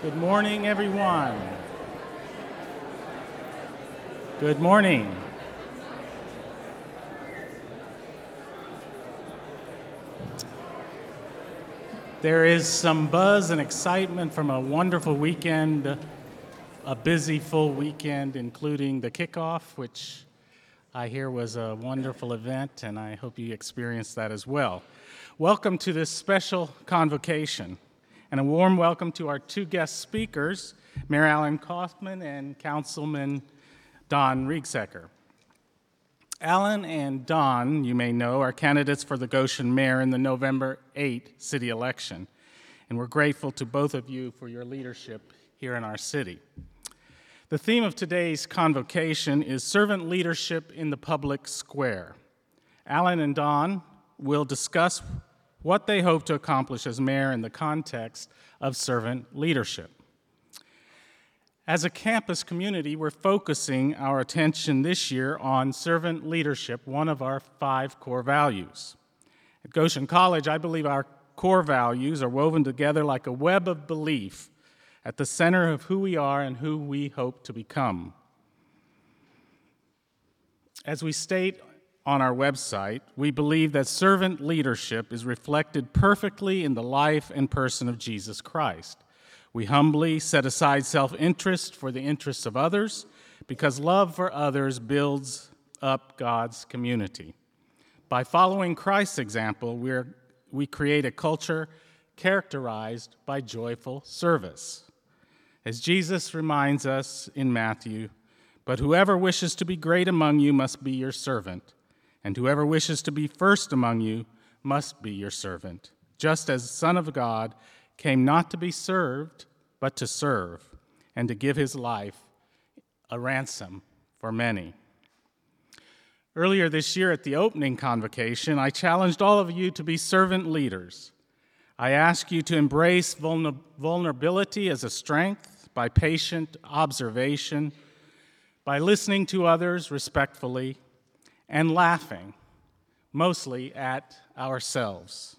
Good morning, everyone. Good morning. There is some buzz and excitement from a wonderful weekend, a busy full weekend, including the kickoff, which I hear was a wonderful event, and I hope you experienced that as well. Welcome to this special convocation, and a warm welcome to our two guest speakers, Mayor Allan Kauffman and Councilman Don Riegsecker. Allan and Don, you may know, are candidates for the Goshen mayor in the November 8 city election, and we're grateful to both of you for your leadership here in our city. The theme of today's convocation is servant leadership in the public square. Allan and Don will discuss what they hope to accomplish as mayor in the context of servant leadership. As a campus community, we're focusing our attention this year on servant leadership, one of our five core values. At Goshen College, I believe our core values are woven together like a web of belief at the center of who we are and who we hope to become. As we state on our website, we believe that servant leadership is reflected perfectly in the life and person of Jesus Christ. We humbly set aside self interest for the interests of others because love for others builds up God's community. By following Christ's example, we we create a culture characterized by joyful service. As Jesus reminds us in Matthew, but whoever wishes to be great among you must be your servant, and whoever wishes to be first among you must be your servant, just as the Son of God came not to be served, but to serve, and to give his life a ransom for many. Earlier this year at the opening convocation, I challenged all of you to be servant leaders. I ask you to embrace vulnerability as a strength by patient observation, by listening to others respectfully, and laughing, mostly at ourselves.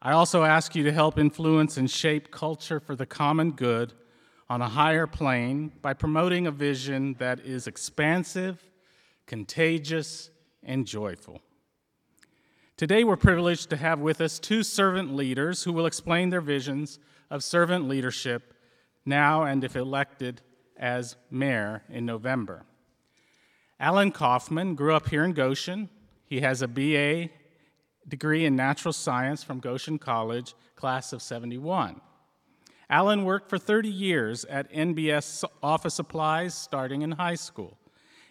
I also ask you to help influence and shape culture for the common good on a higher plane by promoting a vision that is expansive, contagious, and joyful. Today, we're privileged to have with us two servant leaders who will explain their visions of servant leadership now and if elected as mayor in November. Allan Kauffman grew up here in Goshen. He has a BA degree in natural science from Goshen College, class of 71. Allan worked for 30 years at NBS Office Supplies starting in high school.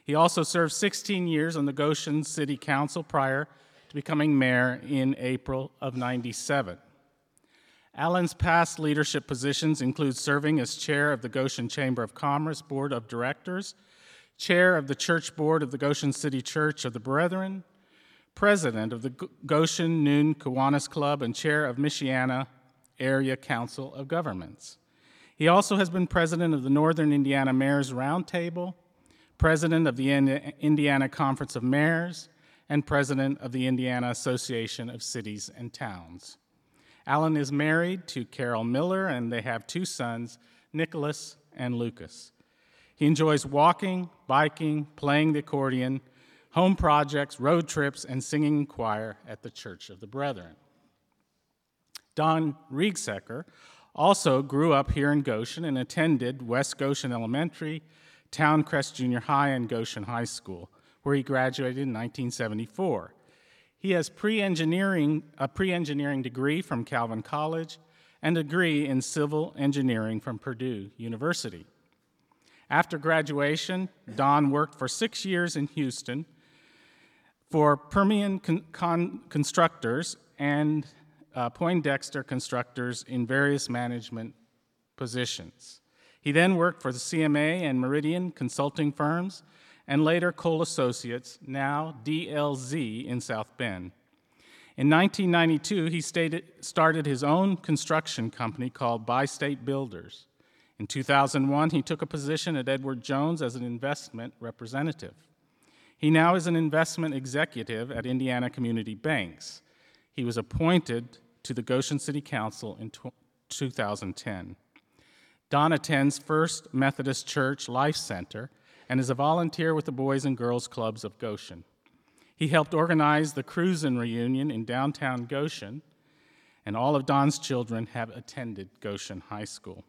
He also served 16 years on the Goshen City Council prior to becoming mayor in April of 97. Allan's past leadership positions include serving as chair of the Goshen Chamber of Commerce Board of Directors, chair of the church board of the Goshen City Church of the Brethren, president of the Goshen Noon Kiwanis Club, and chair of Michiana Area Council of Governments. He also has been president of the Northern Indiana Mayors Roundtable, president of the Indiana Conference of Mayors, and president of the Indiana Association of Cities and Towns. Allan is married to Carol Miller, and they have two sons, Nicholas and Lucas. He enjoys walking, biking, playing the accordion, home projects, road trips, and singing choir at the Church of the Brethren. Don Riegsecker also grew up here in Goshen and attended West Goshen Elementary, Towncrest Junior High, and Goshen High School, where he graduated in 1974. He has pre-engineering, a pre-engineering degree from Calvin College and a degree in civil engineering from Purdue University. After graduation, Don worked for six years in Houston for Permian con- con- constructors and uh, Poindexter constructors in various management positions. He then worked for the CMA and Meridian consulting firms and later Cole Associates, now DLZ in South Bend. In 1992, he stated, started his own construction company called Bi State Builders. In 2001, he took a position at Edward Jones as an investment representative. He now is an investment executive at Indiana Community Banks. He was appointed to the Goshen City Council in 2010. Don attends First Methodist Church Life Center and is a volunteer with the Boys and Girls Clubs of Goshen. He helped organize the Cruisin' Reunion in downtown Goshen, and all of Don's children have attended Goshen High School.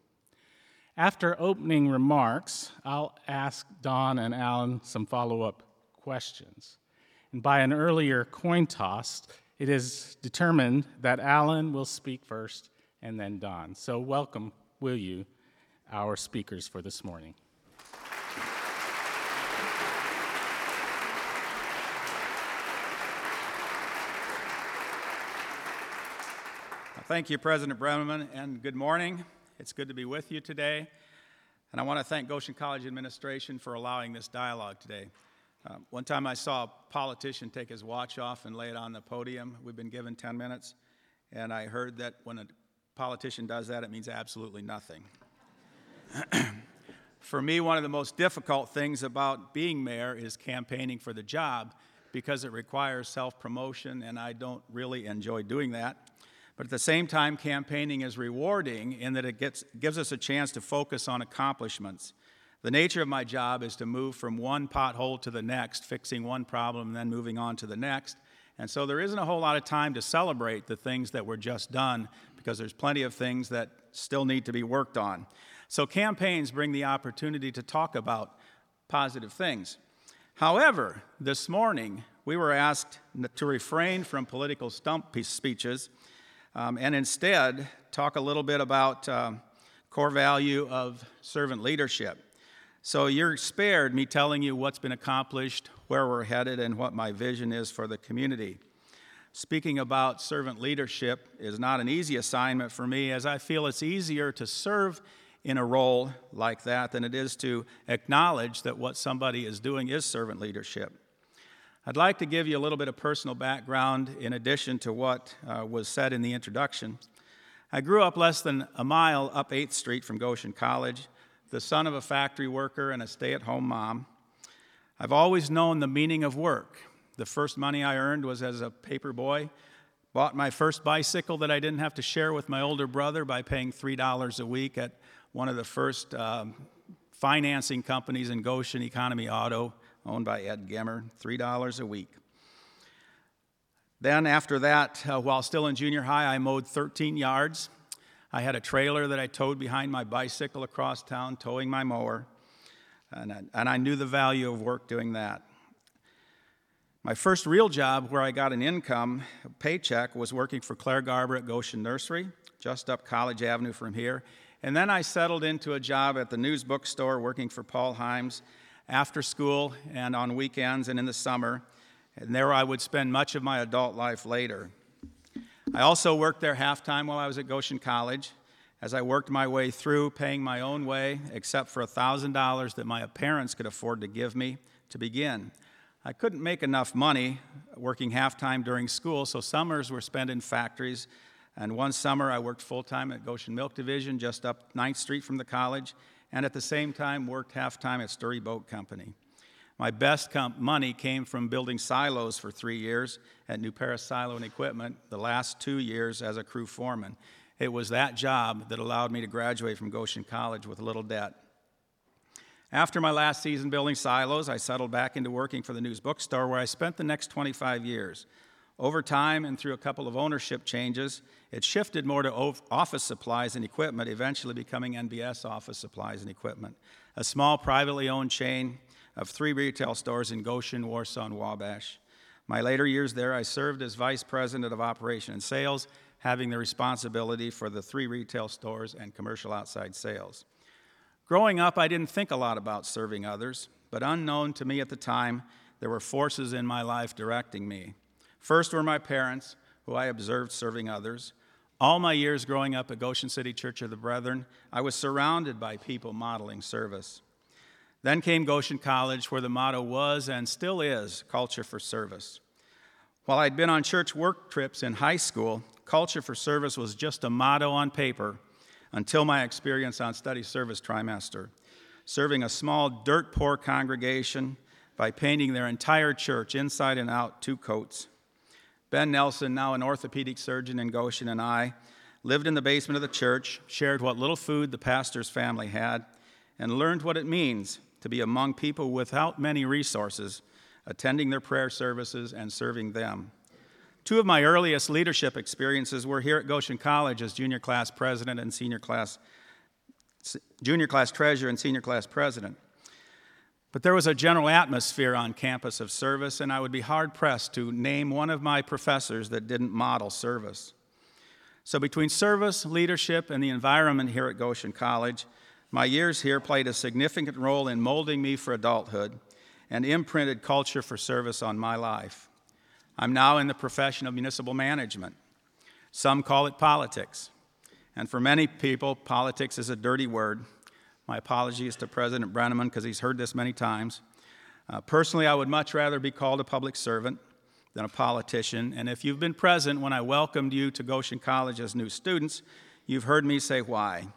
After opening remarks, I'll ask Don and Allan some follow up questions. And by an earlier coin toss, it is determined that Allan will speak first and then Don. So, welcome, will you, our speakers for this morning. Thank you, President Brenneman, and good morning. It's good to be with you today. And I want to thank Goshen College administration for allowing this dialogue today. Uh, one time I saw a politician take his watch off and lay it on the podium. We've been given 10 minutes, and I heard that when a politician does that, it means absolutely nothing. for me, one of the most difficult things about being mayor is campaigning for the job because it requires self promotion, and I don't really enjoy doing that. But at the same time, campaigning is rewarding in that it gets, gives us a chance to focus on accomplishments. The nature of my job is to move from one pothole to the next, fixing one problem and then moving on to the next. And so there isn't a whole lot of time to celebrate the things that were just done because there's plenty of things that still need to be worked on. So campaigns bring the opportunity to talk about positive things. However, this morning we were asked to refrain from political stump speeches um, and instead talk a little bit about um, core value of servant leadership. So you're spared me telling you what's been accomplished, where we're headed, and what my vision is for the community. Speaking about servant leadership is not an easy assignment for me, as I feel it's easier to serve in a role like that than it is to acknowledge that what somebody is doing is servant leadership. I'd like to give you a little bit of personal background in addition to what uh, was said in the introduction. I grew up less than a mile up 8th Street from Goshen College, the son of a factory worker and a stay at home mom. I've always known the meaning of work. The first money I earned was as a paper boy. Bought my first bicycle that I didn't have to share with my older brother by paying $3 a week at one of the first um, financing companies in Goshen, Economy Auto owned by Ed Gemmer, $3 a week. Then, after that, uh, while still in junior high, I mowed 13 yards. I had a trailer that I towed behind my bicycle across town, towing my mower, and I, and I knew the value of work doing that. My first real job where I got an income paycheck was working for Claire Garber at Goshen Nursery, just up College Avenue from here. And then I settled into a job at the news bookstore working for Paul Himes after school and on weekends and in the summer. And there I would spend much of my adult life later. I also worked there half time while I was at Goshen College as I worked my way through paying my own way, except for $1,000 that my parents could afford to give me to begin. I couldn't make enough money working half time during school, so summers were spent in factories. And one summer I worked full time at Goshen Milk Division just up 9th Street from the college and at the same time worked half time at Sturry Boat Company. My best comp- money came from building silos for three years at New Paris Silo and Equipment, the last two years as a crew foreman. It was that job that allowed me to graduate from Goshen College with little debt. After my last season building silos, I settled back into working for the news bookstore where I spent the next 25 years. Over time and through a couple of ownership changes, it shifted more to office supplies and equipment, eventually becoming NBS Office Supplies and Equipment, a small privately owned chain of three retail stores in Goshen, Warsaw, and Wabash. My later years there, I served as vice president of operation and sales, having the responsibility for the three retail stores and commercial outside sales. Growing up, I didn't think a lot about serving others, but unknown to me at the time, there were forces in my life directing me. First were my parents, who I observed serving others. All my years growing up at Goshen City Church of the Brethren, I was surrounded by people modeling service. Then came Goshen College, where the motto was and still is culture for service. While I'd been on church work trips in high school, culture for service was just a motto on paper until my experience on study service trimester, serving a small dirt poor congregation by painting their entire church inside and out two coats. Ben Nelson, now an orthopedic surgeon in Goshen, and I lived in the basement of the church, shared what little food the pastor's family had, and learned what it means to be among people without many resources, attending their prayer services and serving them. Two of my earliest leadership experiences were here at Goshen College as junior class president and senior class junior class treasurer and senior class president. But there was a general atmosphere on campus of service, and I would be hard pressed to name one of my professors that didn't model service. So, between service, leadership, and the environment here at Goshen College, my years here played a significant role in molding me for adulthood and imprinted culture for service on my life. I'm now in the profession of municipal management. Some call it politics. And for many people, politics is a dirty word. My apologies to President Brenneman because he's heard this many times. Uh, personally, I would much rather be called a public servant than a politician. And if you've been present when I welcomed you to Goshen College as new students, you've heard me say why.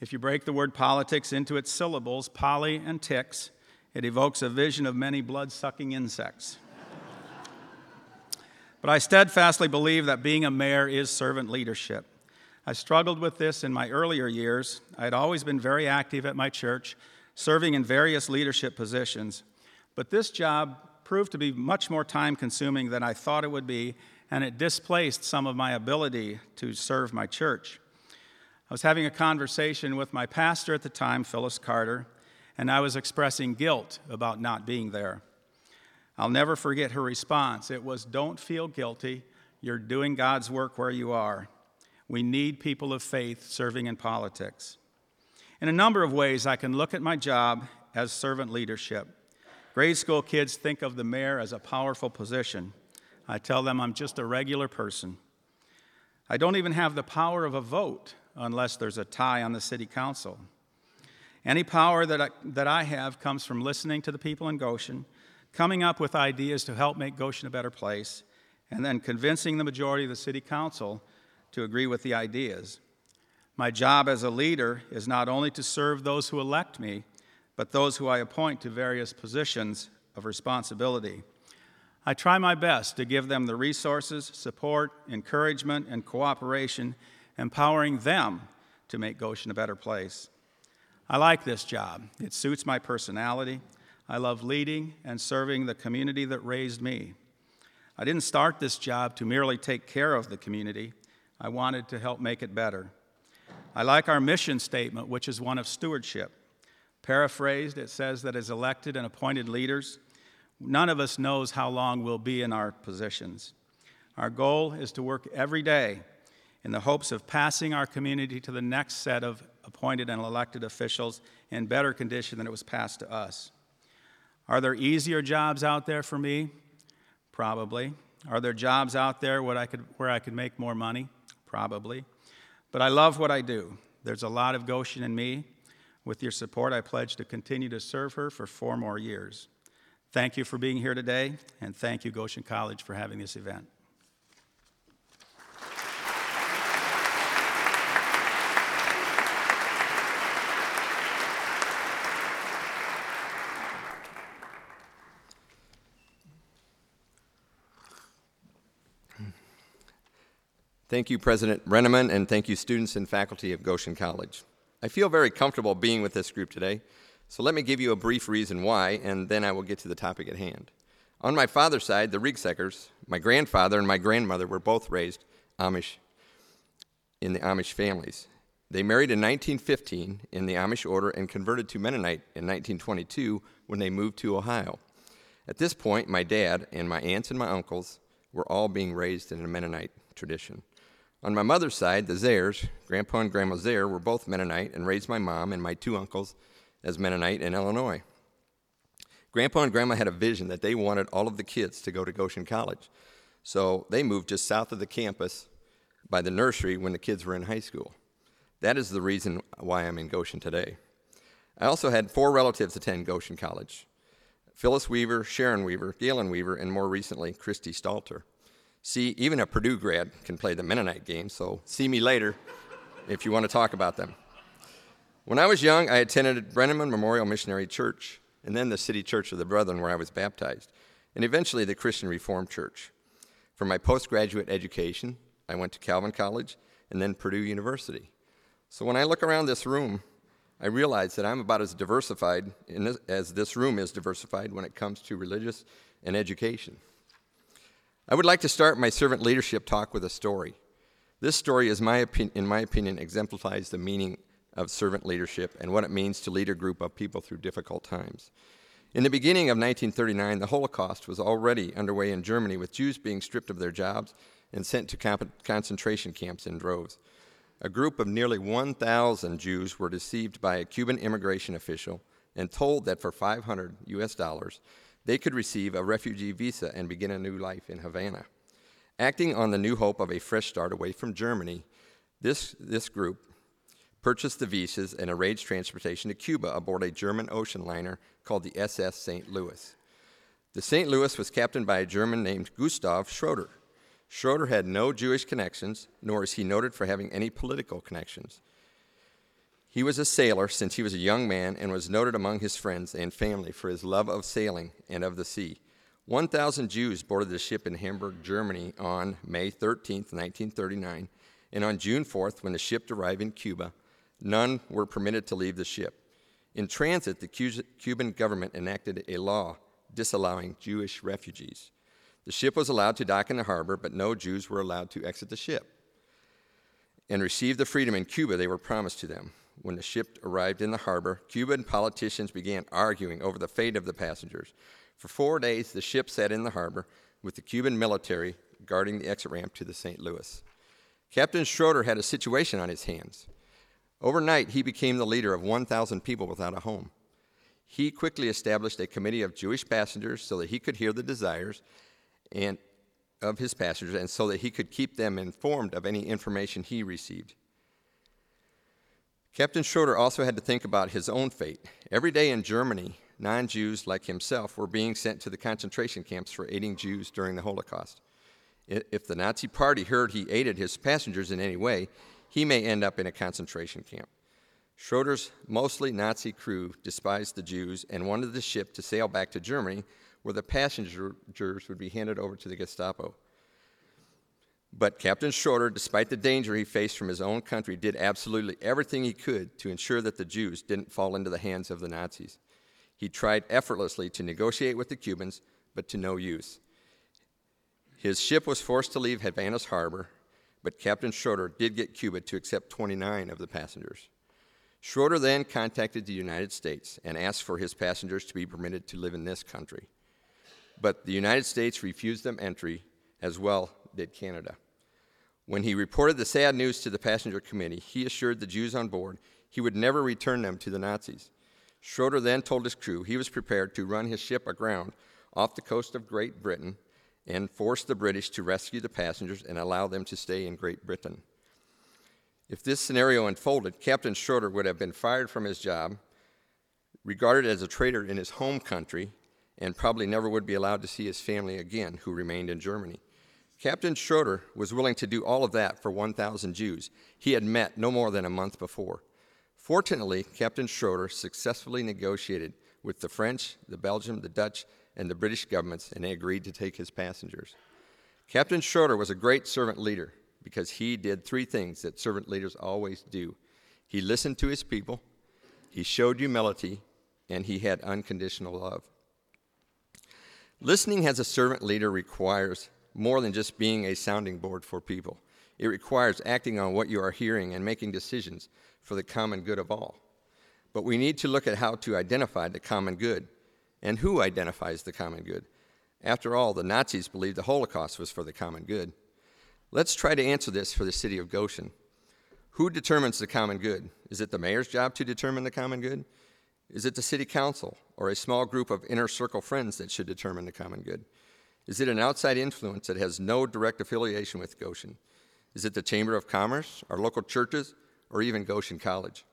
If you break the word politics into its syllables, poly and ticks, it evokes a vision of many blood sucking insects. but I steadfastly believe that being a mayor is servant leadership. I struggled with this in my earlier years. I had always been very active at my church, serving in various leadership positions. But this job proved to be much more time consuming than I thought it would be, and it displaced some of my ability to serve my church. I was having a conversation with my pastor at the time, Phyllis Carter, and I was expressing guilt about not being there. I'll never forget her response. It was, Don't feel guilty. You're doing God's work where you are. We need people of faith serving in politics. In a number of ways, I can look at my job as servant leadership. Grade school kids think of the mayor as a powerful position. I tell them I'm just a regular person. I don't even have the power of a vote unless there's a tie on the city council. Any power that I, that I have comes from listening to the people in Goshen, coming up with ideas to help make Goshen a better place, and then convincing the majority of the city council to agree with the ideas. My job as a leader is not only to serve those who elect me, but those who I appoint to various positions of responsibility. I try my best to give them the resources, support, encouragement, and cooperation empowering them to make Goshen a better place. I like this job. It suits my personality. I love leading and serving the community that raised me. I didn't start this job to merely take care of the community, I wanted to help make it better. I like our mission statement, which is one of stewardship. Paraphrased, it says that as elected and appointed leaders, none of us knows how long we'll be in our positions. Our goal is to work every day in the hopes of passing our community to the next set of appointed and elected officials in better condition than it was passed to us. Are there easier jobs out there for me? Probably. Are there jobs out there where I could, where I could make more money? Probably. But I love what I do. There's a lot of Goshen in me. With your support, I pledge to continue to serve her for four more years. Thank you for being here today, and thank you, Goshen College, for having this event. Thank you, President Brenneman, and thank you, students and faculty of Goshen College. I feel very comfortable being with this group today, so let me give you a brief reason why, and then I will get to the topic at hand. On my father's side, the Riegseckers, my grandfather and my grandmother were both raised Amish in the Amish families. They married in 1915 in the Amish order and converted to Mennonite in 1922 when they moved to Ohio. At this point, my dad and my aunts and my uncles were all being raised in a Mennonite tradition. On my mother's side, the Zehrs, Grandpa and Grandma Zehr, were both Mennonite and raised my mom and my two uncles as Mennonite in Illinois. Grandpa and Grandma had a vision that they wanted all of the kids to go to Goshen College. So they moved just south of the campus by the nursery when the kids were in high school. That is the reason why I'm in Goshen today. I also had four relatives attend Goshen College Phyllis Weaver, Sharon Weaver, Galen Weaver, and more recently, Christy Stalter. See, even a Purdue grad can play the Mennonite game, so see me later if you want to talk about them. When I was young, I attended Brenneman Memorial Missionary Church, and then the City Church of the Brethren, where I was baptized, and eventually the Christian Reformed Church. For my postgraduate education, I went to Calvin College and then Purdue University. So when I look around this room, I realize that I'm about as diversified this, as this room is diversified when it comes to religious and education. I would like to start my servant leadership talk with a story. This story, is my in my opinion, exemplifies the meaning of servant leadership and what it means to lead a group of people through difficult times. In the beginning of 1939, the Holocaust was already underway in Germany, with Jews being stripped of their jobs and sent to comp- concentration camps in droves. A group of nearly 1,000 Jews were deceived by a Cuban immigration official and told that for 500 US dollars, they could receive a refugee visa and begin a new life in Havana. Acting on the new hope of a fresh start away from Germany, this, this group purchased the visas and arranged transportation to Cuba aboard a German ocean liner called the SS St. Louis. The St. Louis was captained by a German named Gustav Schroeder. Schroeder had no Jewish connections, nor is he noted for having any political connections. He was a sailor since he was a young man and was noted among his friends and family for his love of sailing and of the sea. 1,000 Jews boarded the ship in Hamburg, Germany on May 13, 1939, and on June 4th, when the ship arrived in Cuba, none were permitted to leave the ship. In transit, the Cuban government enacted a law disallowing Jewish refugees. The ship was allowed to dock in the harbor, but no Jews were allowed to exit the ship and receive the freedom in Cuba they were promised to them. When the ship arrived in the harbor, Cuban politicians began arguing over the fate of the passengers. For four days, the ship sat in the harbor with the Cuban military guarding the exit ramp to the St. Louis. Captain Schroeder had a situation on his hands. Overnight, he became the leader of 1,000 people without a home. He quickly established a committee of Jewish passengers so that he could hear the desires and of his passengers and so that he could keep them informed of any information he received. Captain Schroeder also had to think about his own fate. Every day in Germany, non Jews like himself were being sent to the concentration camps for aiding Jews during the Holocaust. If the Nazi Party heard he aided his passengers in any way, he may end up in a concentration camp. Schroeder's mostly Nazi crew despised the Jews and wanted the ship to sail back to Germany, where the passengers would be handed over to the Gestapo. But Captain Schroeder, despite the danger he faced from his own country, did absolutely everything he could to ensure that the Jews didn't fall into the hands of the Nazis. He tried effortlessly to negotiate with the Cubans, but to no use. His ship was forced to leave Havana's harbor, but Captain Schroeder did get Cuba to accept 29 of the passengers. Schroeder then contacted the United States and asked for his passengers to be permitted to live in this country. But the United States refused them entry, as well did Canada. When he reported the sad news to the passenger committee, he assured the Jews on board he would never return them to the Nazis. Schroeder then told his crew he was prepared to run his ship aground off the coast of Great Britain and force the British to rescue the passengers and allow them to stay in Great Britain. If this scenario unfolded, Captain Schroeder would have been fired from his job, regarded as a traitor in his home country, and probably never would be allowed to see his family again, who remained in Germany. Captain Schroeder was willing to do all of that for 1,000 Jews he had met no more than a month before. Fortunately, Captain Schroeder successfully negotiated with the French, the Belgian, the Dutch, and the British governments, and they agreed to take his passengers. Captain Schroeder was a great servant leader because he did three things that servant leaders always do he listened to his people, he showed humility, and he had unconditional love. Listening as a servant leader requires more than just being a sounding board for people. It requires acting on what you are hearing and making decisions for the common good of all. But we need to look at how to identify the common good and who identifies the common good. After all, the Nazis believed the Holocaust was for the common good. Let's try to answer this for the city of Goshen. Who determines the common good? Is it the mayor's job to determine the common good? Is it the city council or a small group of inner circle friends that should determine the common good? Is it an outside influence that has no direct affiliation with Goshen? Is it the Chamber of Commerce, our local churches, or even Goshen College.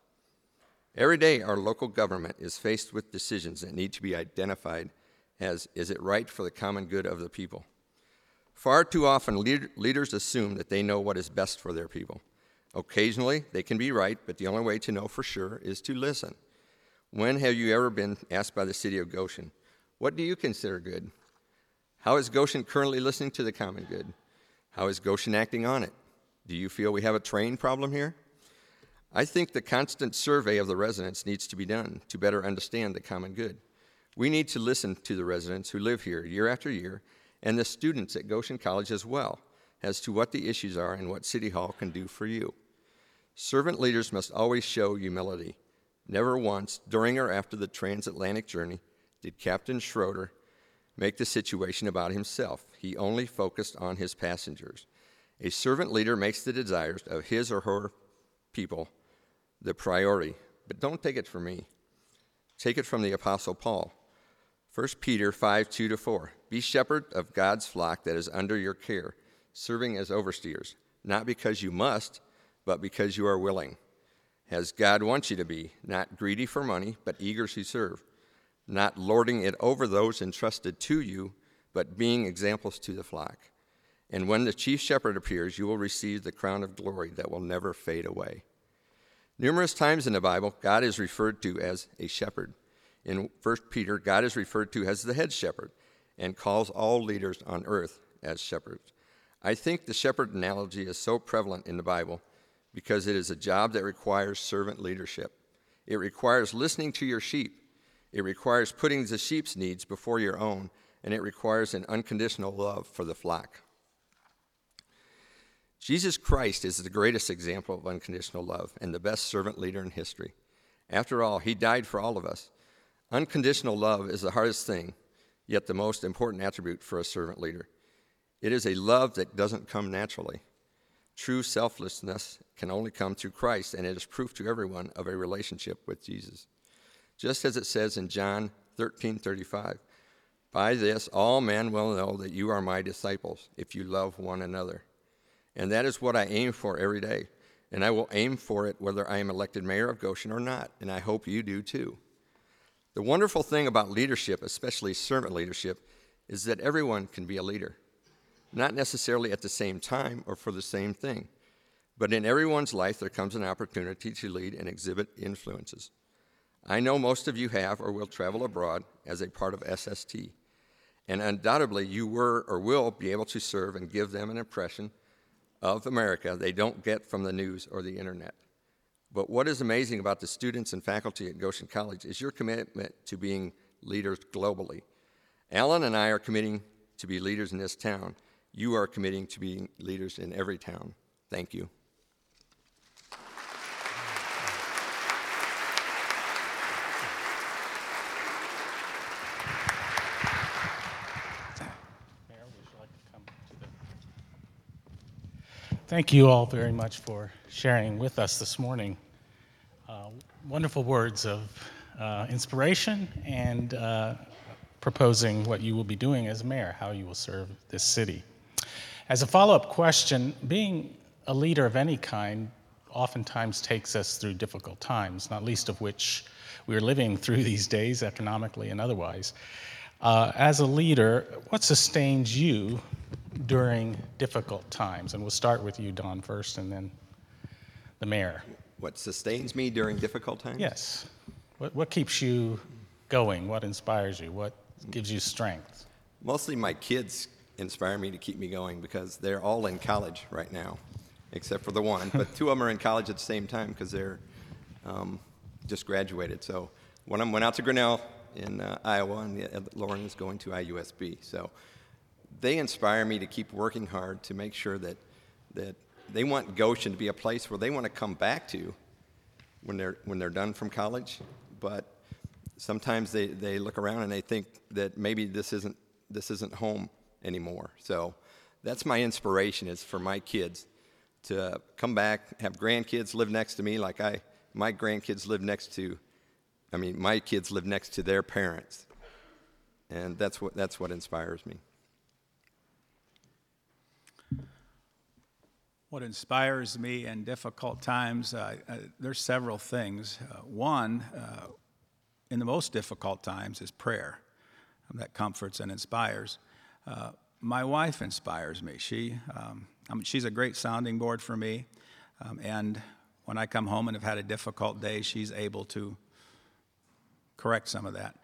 Every day, our local government is faced with decisions that need to be identified as is it right for the common good of the people? Far too often, lead- leaders assume that they know what is best for their people. Occasionally, they can be right, but the only way to know for sure is to listen. When have you ever been asked by the city of Goshen, What do you consider good? How is Goshen currently listening to the common good? How is Goshen acting on it? Do you feel we have a train problem here? I think the constant survey of the residents needs to be done to better understand the common good. We need to listen to the residents who live here year after year and the students at Goshen College as well as to what the issues are and what City Hall can do for you. Servant leaders must always show humility. Never once, during or after the transatlantic journey, did Captain Schroeder make the situation about himself. He only focused on his passengers. A servant leader makes the desires of his or her people the priority, but don't take it from me. Take it from the Apostle Paul. 1 Peter 5 2 to 4. Be shepherd of God's flock that is under your care, serving as overseers, not because you must, but because you are willing. As God wants you to be, not greedy for money, but eager to serve, not lording it over those entrusted to you, but being examples to the flock. And when the chief shepherd appears, you will receive the crown of glory that will never fade away. Numerous times in the Bible, God is referred to as a shepherd. In 1 Peter, God is referred to as the head shepherd and calls all leaders on earth as shepherds. I think the shepherd analogy is so prevalent in the Bible because it is a job that requires servant leadership. It requires listening to your sheep, it requires putting the sheep's needs before your own, and it requires an unconditional love for the flock. Jesus Christ is the greatest example of unconditional love and the best servant leader in history. After all, he died for all of us. Unconditional love is the hardest thing, yet the most important attribute for a servant leader. It is a love that doesn't come naturally. True selflessness can only come through Christ, and it is proof to everyone of a relationship with Jesus. Just as it says in John 13 35, by this all men will know that you are my disciples if you love one another. And that is what I aim for every day. And I will aim for it whether I am elected mayor of Goshen or not. And I hope you do too. The wonderful thing about leadership, especially servant leadership, is that everyone can be a leader. Not necessarily at the same time or for the same thing, but in everyone's life there comes an opportunity to lead and exhibit influences. I know most of you have or will travel abroad as a part of SST, and undoubtedly you were or will be able to serve and give them an impression of America they don't get from the news or the internet. But what is amazing about the students and faculty at Goshen College is your commitment to being leaders globally. Allan and I are committing to be leaders in this town. You are committing to being leaders in every town. Thank you. Thank you all very much for sharing with us this morning. Uh, wonderful words of uh, inspiration and uh, proposing what you will be doing as mayor, how you will serve this city. As a follow up question, being a leader of any kind oftentimes takes us through difficult times, not least of which we're living through these days, economically and otherwise. Uh, as a leader, what sustains you during difficult times? And we'll start with you, Don, first, and then the mayor. What sustains me during difficult times? Yes. What, what keeps you going? What inspires you? What gives you strength? Mostly my kids inspire me to keep me going because they're all in college right now, except for the one. but two of them are in college at the same time because they're um, just graduated. So one of them went out to Grinnell in uh, Iowa, and Lauren is going to IUSB. So they inspire me to keep working hard to make sure that, that they want Goshen to be a place where they want to come back to when they're, when they're done from college. But sometimes they, they look around and they think that maybe this isn't, this isn't home anymore. So that's my inspiration is for my kids to come back, have grandkids live next to me like I, my grandkids live next to, I mean, my kids live next to their parents. And that's what, that's what inspires me. What inspires me in difficult times, uh, uh, there's several things. Uh, one, uh, in the most difficult times, is prayer um, that comforts and inspires. Uh, my wife inspires me. She, um, I mean, she's a great sounding board for me. Um, and when I come home and have had a difficult day, she's able to correct some of that.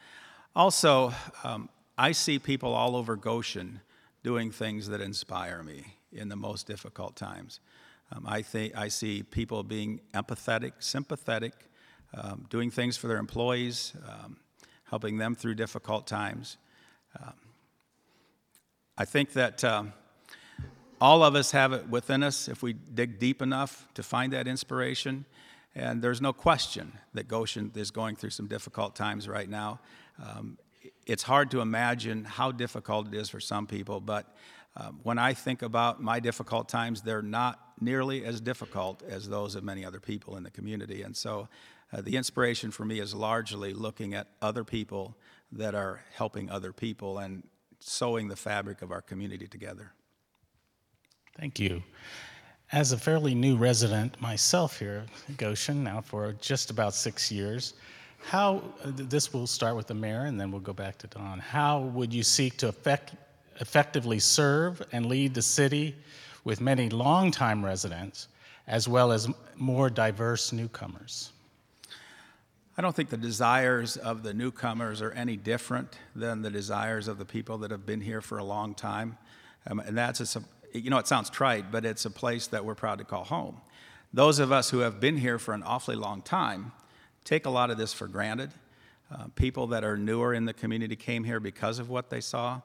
Also, um, I see people all over Goshen doing things that inspire me in the most difficult times. Um, I, think, I see people being empathetic, sympathetic, um, doing things for their employees, um, helping them through difficult times. Um, I think that um, all of us have it within us if we dig deep enough to find that inspiration. And there's no question that Goshen is going through some difficult times right now. Um, it's hard to imagine how difficult it is for some people, but um, when I think about my difficult times, they're not nearly as difficult as those of many other people in the community. And so uh, the inspiration for me is largely looking at other people that are helping other people and sewing the fabric of our community together. Thank you. As a fairly new resident myself here Goshen, now for just about six years, how, this will start with the mayor and then we'll go back to Don. How would you seek to effect, effectively serve and lead the city with many longtime residents as well as more diverse newcomers? I don't think the desires of the newcomers are any different than the desires of the people that have been here for a long time. Um, and that's, a, you know, it sounds trite, but it's a place that we're proud to call home. Those of us who have been here for an awfully long time take a lot of this for granted. Uh, people that are newer in the community came here because of what they saw.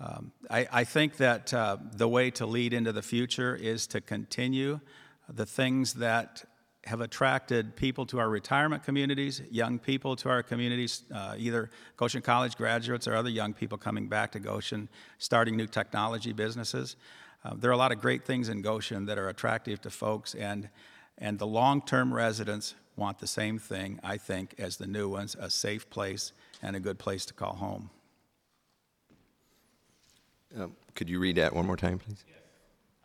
Um, I, I, think that uh, the way to lead into the future is to continue the things that have attracted people to our retirement communities, young people to our communities, uh, either Goshen College graduates or other young people coming back to Goshen, starting new technology businesses. Uh, there are a lot of great things in Goshen that are attractive to folks, and, and the long term residents want the same thing, I think, as the new ones a safe place and a good place to call home. Um, could you read that one more time, please?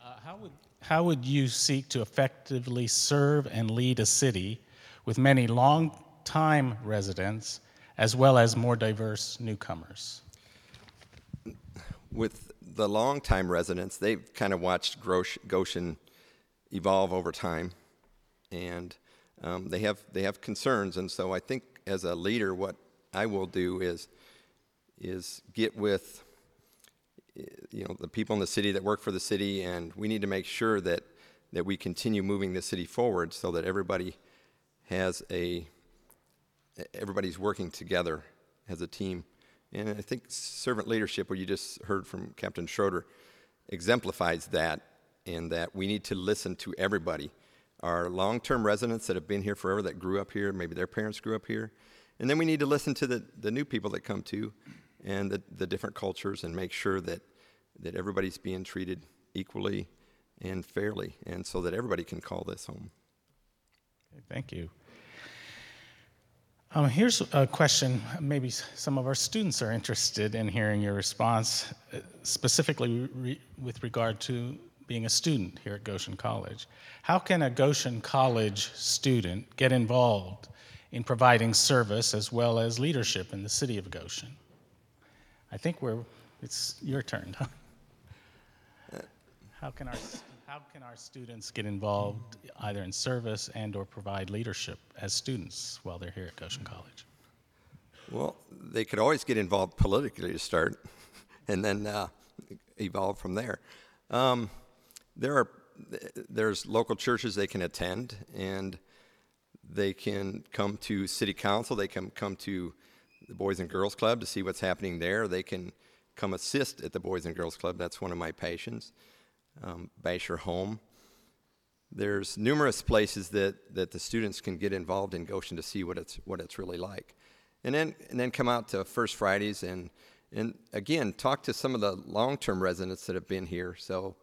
Uh, how, would, how would you seek to effectively serve and lead a city with many long time residents as well as more diverse newcomers? With the long time residents, they've kind of watched Goshen evolve over time. And um, they have they have concerns, and so I think as a leader, what I will do is is get with you know the people in the city that work for the city, and we need to make sure that that we continue moving the city forward so that everybody has a everybody's working together as a team. And I think servant leadership, what you just heard from Captain Schroeder, exemplifies that, in that we need to listen to everybody our long term residents that have been here forever, that grew up here, maybe their parents grew up here. And then we need to listen to the, the new people that come to and the, the different cultures and make sure that, that everybody's being treated equally and fairly, and so that everybody can call this home. Thank you. Um, here's a question maybe some of our students are interested in hearing your response, uh, specifically re- with regard to being a student here at Goshen College. How can a Goshen College student get involved in providing service as well as leadership in the city of Goshen? I think we're, it's your turn. how, can our, how can our students get involved either in service and or provide leadership as students while they're here at Goshen College? Well, they could always get involved politically to start and then uh, evolve from there. Um, there are there's local churches they can attend and they can come to city council they can come to the boys and girls club to see what's happening there. They can come assist at the boys and girls club. That's one of my passions. Um, Bashor home. There's numerous places that, that the students can get involved in goshen to see what it's what it's really like. And then and then come out to first fridays and and again talk to some of the long-term residents that have been here so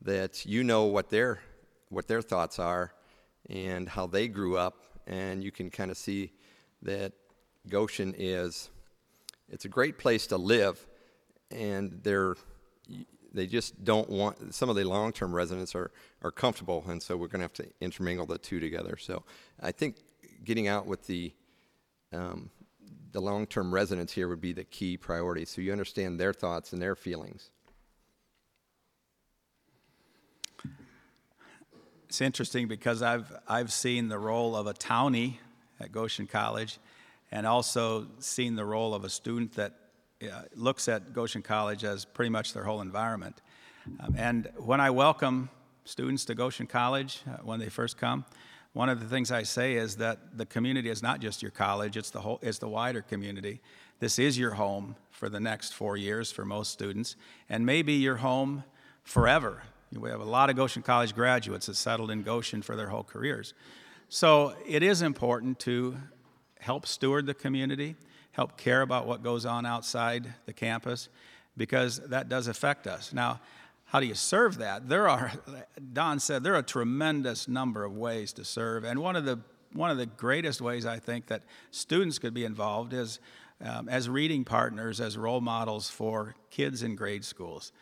that you know what their what their thoughts are and how they grew up, and you can kind of see that Goshen is it's a great place to live, and they're they just don't want some of the long-term residents are are comfortable, and so we're going to have to intermingle the two together. So I think getting out with the um, the long-term residents here would be the key priority, so you understand their thoughts and their feelings. It's interesting because I've, I've seen the role of a townie at Goshen College and also seeing the role of a student that uh, looks at Goshen College as pretty much their whole environment. Um, and when I welcome students to Goshen College uh, when they first come, one of the things I say is that the community is not just your college, it's the, whole, it's the wider community. This is your home for the next four years for most students, and maybe your home forever. We have a lot of Goshen College graduates that settled in Goshen for their whole careers. So it is important to help steward the community, help care about what goes on outside the campus, because that does affect us. Now, how do you serve that? There are, Don said, there are a tremendous number of ways to serve, and one of the one of the greatest ways I think that students could be involved is um, as reading partners, as role models for kids in grade schools.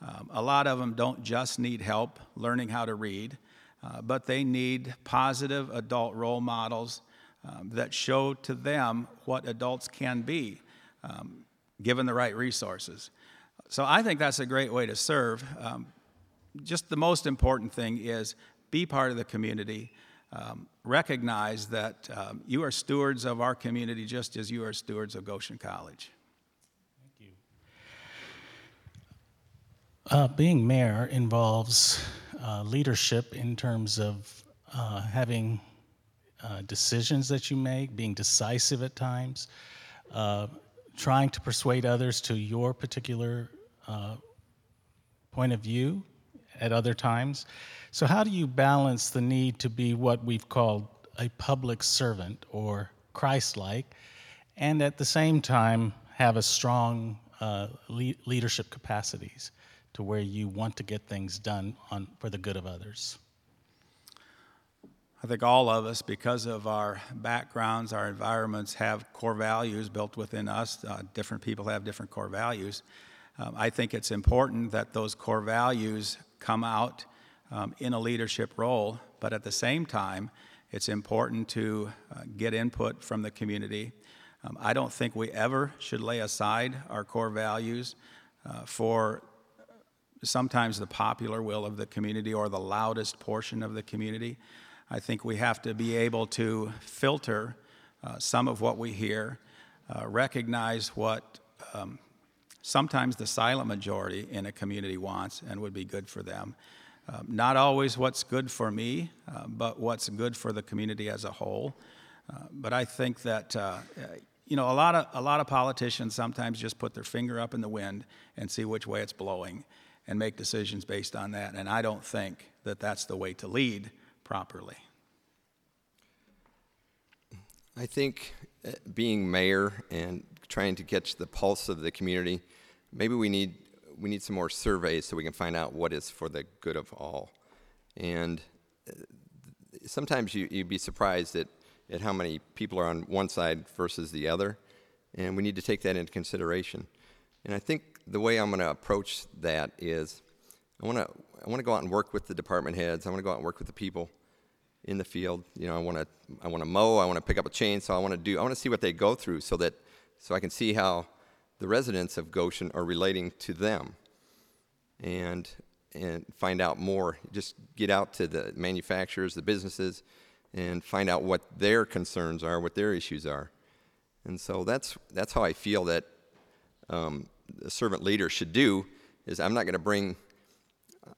Um, a lot of them don't just need help learning how to read, uh, but they need positive adult role models um, that show to them what adults can be um, given the right resources. So I think that's a great way to serve. Um, just the most important thing is be part of the community. Um, recognize that um, you are stewards of our community just as you are stewards of Goshen College. Thank you. Uh, being mayor involves uh, leadership in terms of uh, having uh, decisions that you make, being decisive at times, uh, trying to persuade others to your particular uh, point of view at other times. So, how do you balance the need to be what we've called a public servant or Christ like, and at the same time have a strong uh, le- leadership capacities to where you want to get things done on, for the good of others? I think all of us, because of our backgrounds, our environments, have core values built within us. Uh, different people have different core values. Um, I think it's important that those core values come out um, in a leadership role, but at the same time, it's important to uh, get input from the community. Um, I don't think we ever should lay aside our core values uh, for sometimes the popular will of the community or the loudest portion of the community. I think we have to be able to filter uh, some of what we hear, uh, recognize what um, sometimes the silent majority in a community wants and would be good for them. Um, not always what's good for me, uh, but what's good for the community as a whole. Uh, but I think that uh, you know a lot of a lot of politicians sometimes just put their finger up in the wind and see which way it's blowing, and make decisions based on that. And I don't think that that's the way to lead properly. I think uh, being mayor and trying to catch the pulse of the community. Maybe we need we need some more surveys so we can find out what is for the good of all. And uh, sometimes you, you'd be surprised at, at how many people are on one side versus the other, and we need to take that into consideration. And I think the way I'm going to approach that is I want to I want to go out and work with the department heads. I want to go out and work with the people in the field. You know, I want to I want to mow. I want to pick up a chainsaw. I want to do. I want to see what they go through so that so I can see how the residents of Goshen are relating to them and and find out more. Just get out to the manufacturers, the businesses, and find out what their concerns are, what their issues are. And so that's that's how I feel that um, the servant leader should do. Is I'm not going to bring.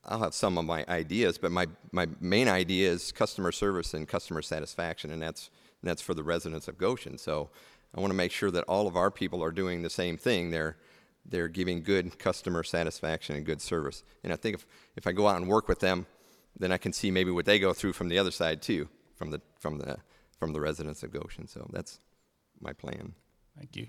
I'll have some of my ideas, but my, my main idea is customer service and customer satisfaction, and that's and that's for the residents of Goshen. So I want to make sure that all of our people are doing the same thing. They're they're giving good customer satisfaction and good service. And I think if, if I go out and work with them, then I can see maybe what they go through from the other side too, from the from the from the residents of Goshen. So that's my plan. Thank you.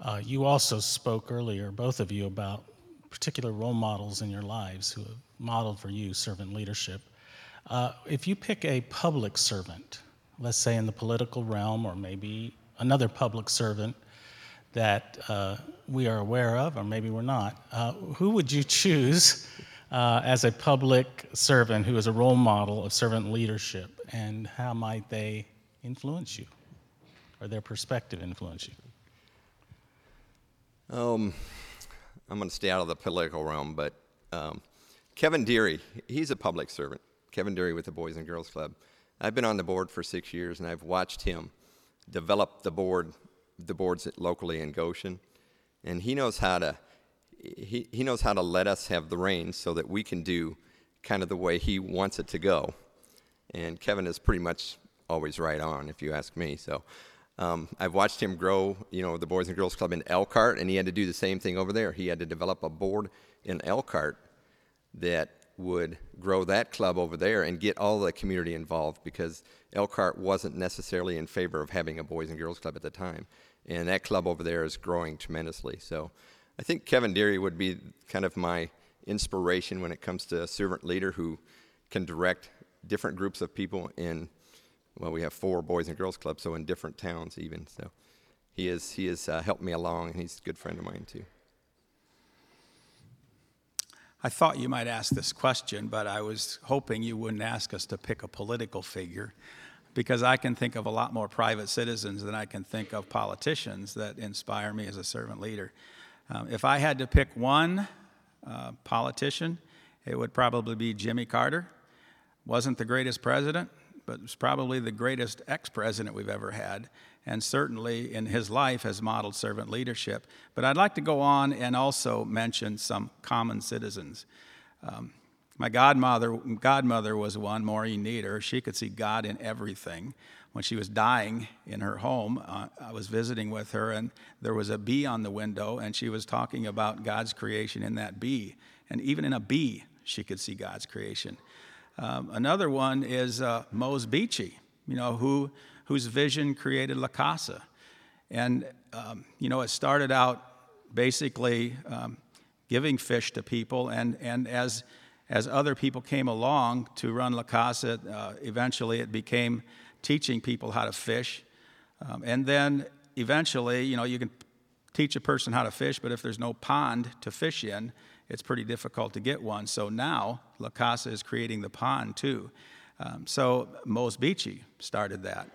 Uh, you also spoke earlier, both of you, about particular role models in your lives who have modeled for you servant leadership. Uh, if you pick a public servant, let's say in the political realm or maybe another public servant that uh, we are aware of, or maybe we're not, uh, who would you choose uh, as a public servant who is a role model of servant leadership, and how might they influence you, or their perspective influence you? Um, I'm going to stay out of the political realm, but um, Kevin Deary, he's a public servant. Kevin Deary with the Boys and Girls Club. I've been on the board for six years, and I've watched him develop the board, the boards locally in Goshen, and he knows how to he, he knows how to let us have the reins so that we can do kind of the way he wants it to go. And Kevin is pretty much always right on, if you ask me. So um, I've watched him grow, you know, the Boys and Girls Club in Elkhart, and he had to do the same thing over there. He had to develop a board in Elkhart that would grow that club over there and get all the community involved because Elkhart wasn't necessarily in favor of having a Boys and Girls Club at the time. And that club over there is growing tremendously. So I think Kevin Deary would be kind of my inspiration when it comes to a servant leader who can direct different groups of people in well, we have four boys and girls clubs, so in different towns even. So he is he has uh, helped me along, and he's a good friend of mine too. I thought you might ask this question, but I was hoping you wouldn't ask us to pick a political figure because I can think of a lot more private citizens than I can think of politicians that inspire me as a servant leader. Um, if I had to pick one uh, politician, it would probably be Jimmy Carter. Wasn't the greatest president, but was probably the greatest ex president we've ever had, and certainly in his life has modeled servant leadership. But I'd like to go on and also mention some common citizens. Um, my godmother, godmother was one, Maureen Nieder. She could see God in everything. When she was dying in her home, uh, I was visiting with her, and there was a bee on the window, and she was talking about God's creation in that bee. And even in a bee, she could see God's creation. Um, another one is uh, Mose Beachy, you know, who, whose vision created La Casa. And, um, you know, it started out basically um, giving fish to people, and, and as, as other people came along to run La Casa, uh, eventually it became teaching people how to fish. Um, and then eventually, you know, you can teach a person how to fish, but if there's no pond to fish in, it's pretty difficult to get one. So now La Casa is creating the pond too. Um, so Mose Beachy started that.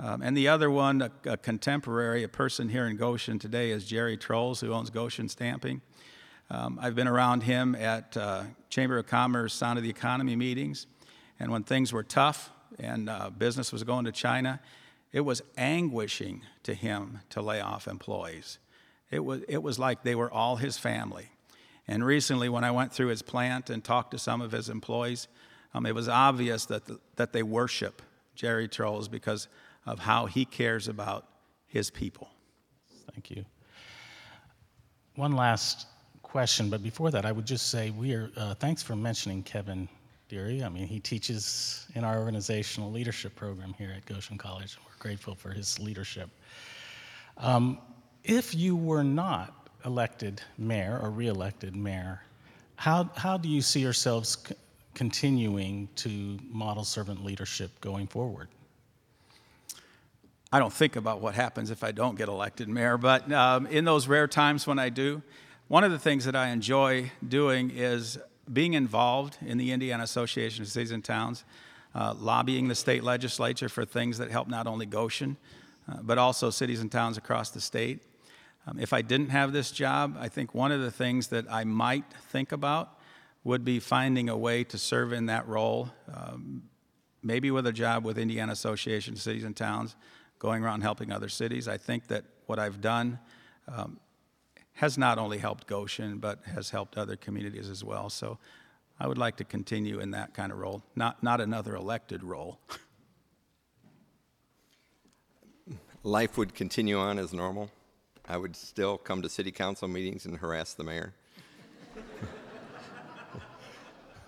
Um, and the other one, a, a, contemporary, a person here in Goshen today, is Jerry Trolls, who owns Goshen Stamping. Um, I've been around him at uh, Chamber of Commerce Sound of the Economy meetings. And when things were tough and uh, business was going to China, it was anguishing to him to lay off employees. It was, it was like they were all his family. And recently, when I went through his plant and talked to some of his employees, um, it was obvious that, the, that they worship Jerry Trolls because of how he cares about his people. Thank you. One last question, but before that, I would just say we are. Uh, thanks for mentioning Kevin Deary. I mean, he teaches in our organizational leadership program here at Goshen College. We're grateful for his leadership. Um, if you were not elected mayor or reelected mayor, how, how do you see yourselves continuing to model servant leadership going forward? I don't think about what happens if I don't get elected mayor, but um, in those rare times when I do, one of the things that I enjoy doing is being involved in the Indiana Association of Cities and Towns, uh, lobbying the state legislature for things that help not only Goshen, uh, but also cities and towns across the state. Um, if I didn't have this job, I think one of the things that I might think about would be finding a way to serve in that role, um, maybe with a job with Indiana Association of Cities and Towns, going around helping other cities. I think that what I've done um, has not only helped Goshen, but has helped other communities as well. So I would like to continue in that kind of role, not, not another elected role. Life would continue on as normal. I would still come to city council meetings and harass the mayor.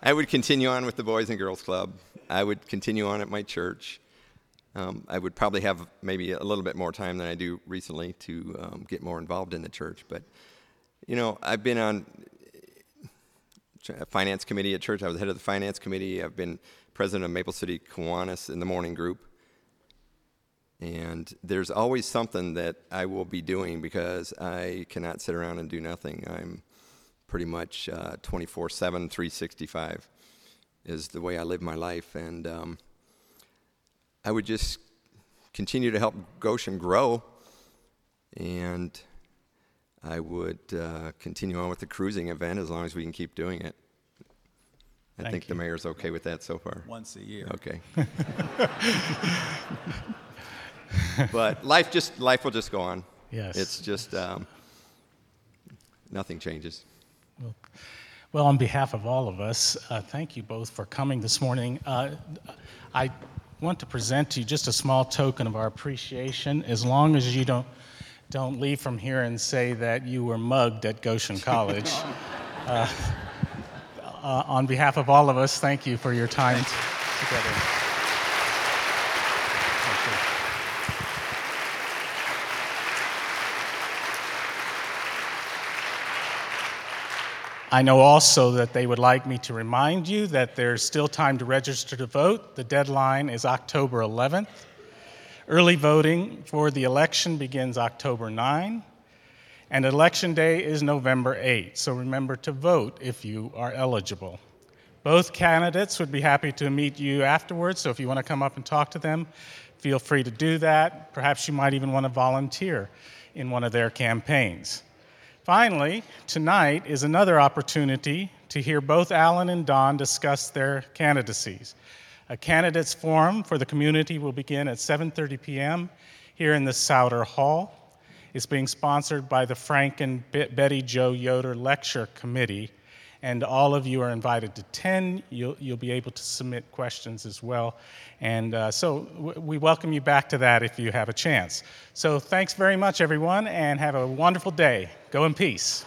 I would continue on with the Boys and Girls Club. I would continue on at my church. Um, I would probably have maybe a little bit more time than I do recently to um, get more involved in the church. But, you know, I've been on a finance committee at church. I was head of the finance committee. I've been president of Maple City Kiwanis in the morning group. And there's always something that I will be doing because I cannot sit around and do nothing. I'm pretty much uh, 24 uh, 7, 365 is the way I live my life. And um, I would just continue to help Goshen grow. And I would uh, continue on with the cruising event as long as we can keep doing it. I Thank think you. the mayor's okay with that so far. Once a year. Okay. but life just life will just go on. Yes. It's just um, nothing changes. Well, on behalf of all of us, uh, thank you both for coming this morning. Uh, I want to present to you just a small token of our appreciation, as long as you don't, don't leave from here and say that you were mugged at Goshen College. Uh, uh, on behalf of all of us, thank you for your time together. I know also that they would like me to remind you that there's still time to register to vote. The deadline is October 11th. Early voting for the election begins October 9, and election day is November 8. So remember to vote if you are eligible. Both candidates would be happy to meet you afterwards, so if you want to come up and talk to them, feel free to do that. Perhaps you might even want to volunteer in one of their campaigns. Finally, tonight is another opportunity to hear both Allan and Don discuss their candidacies. A candidates forum for the community will begin at 7:30 p.m. here in the Sauder Hall. It's being sponsored by the Frank and Betty Jo Yoder Lecture Committee, and all of you are invited to attend. You'll, you'll be able to submit questions as well. And uh, so w- we welcome you back to that if you have a chance. So thanks very much, everyone, and have a wonderful day. Go in peace.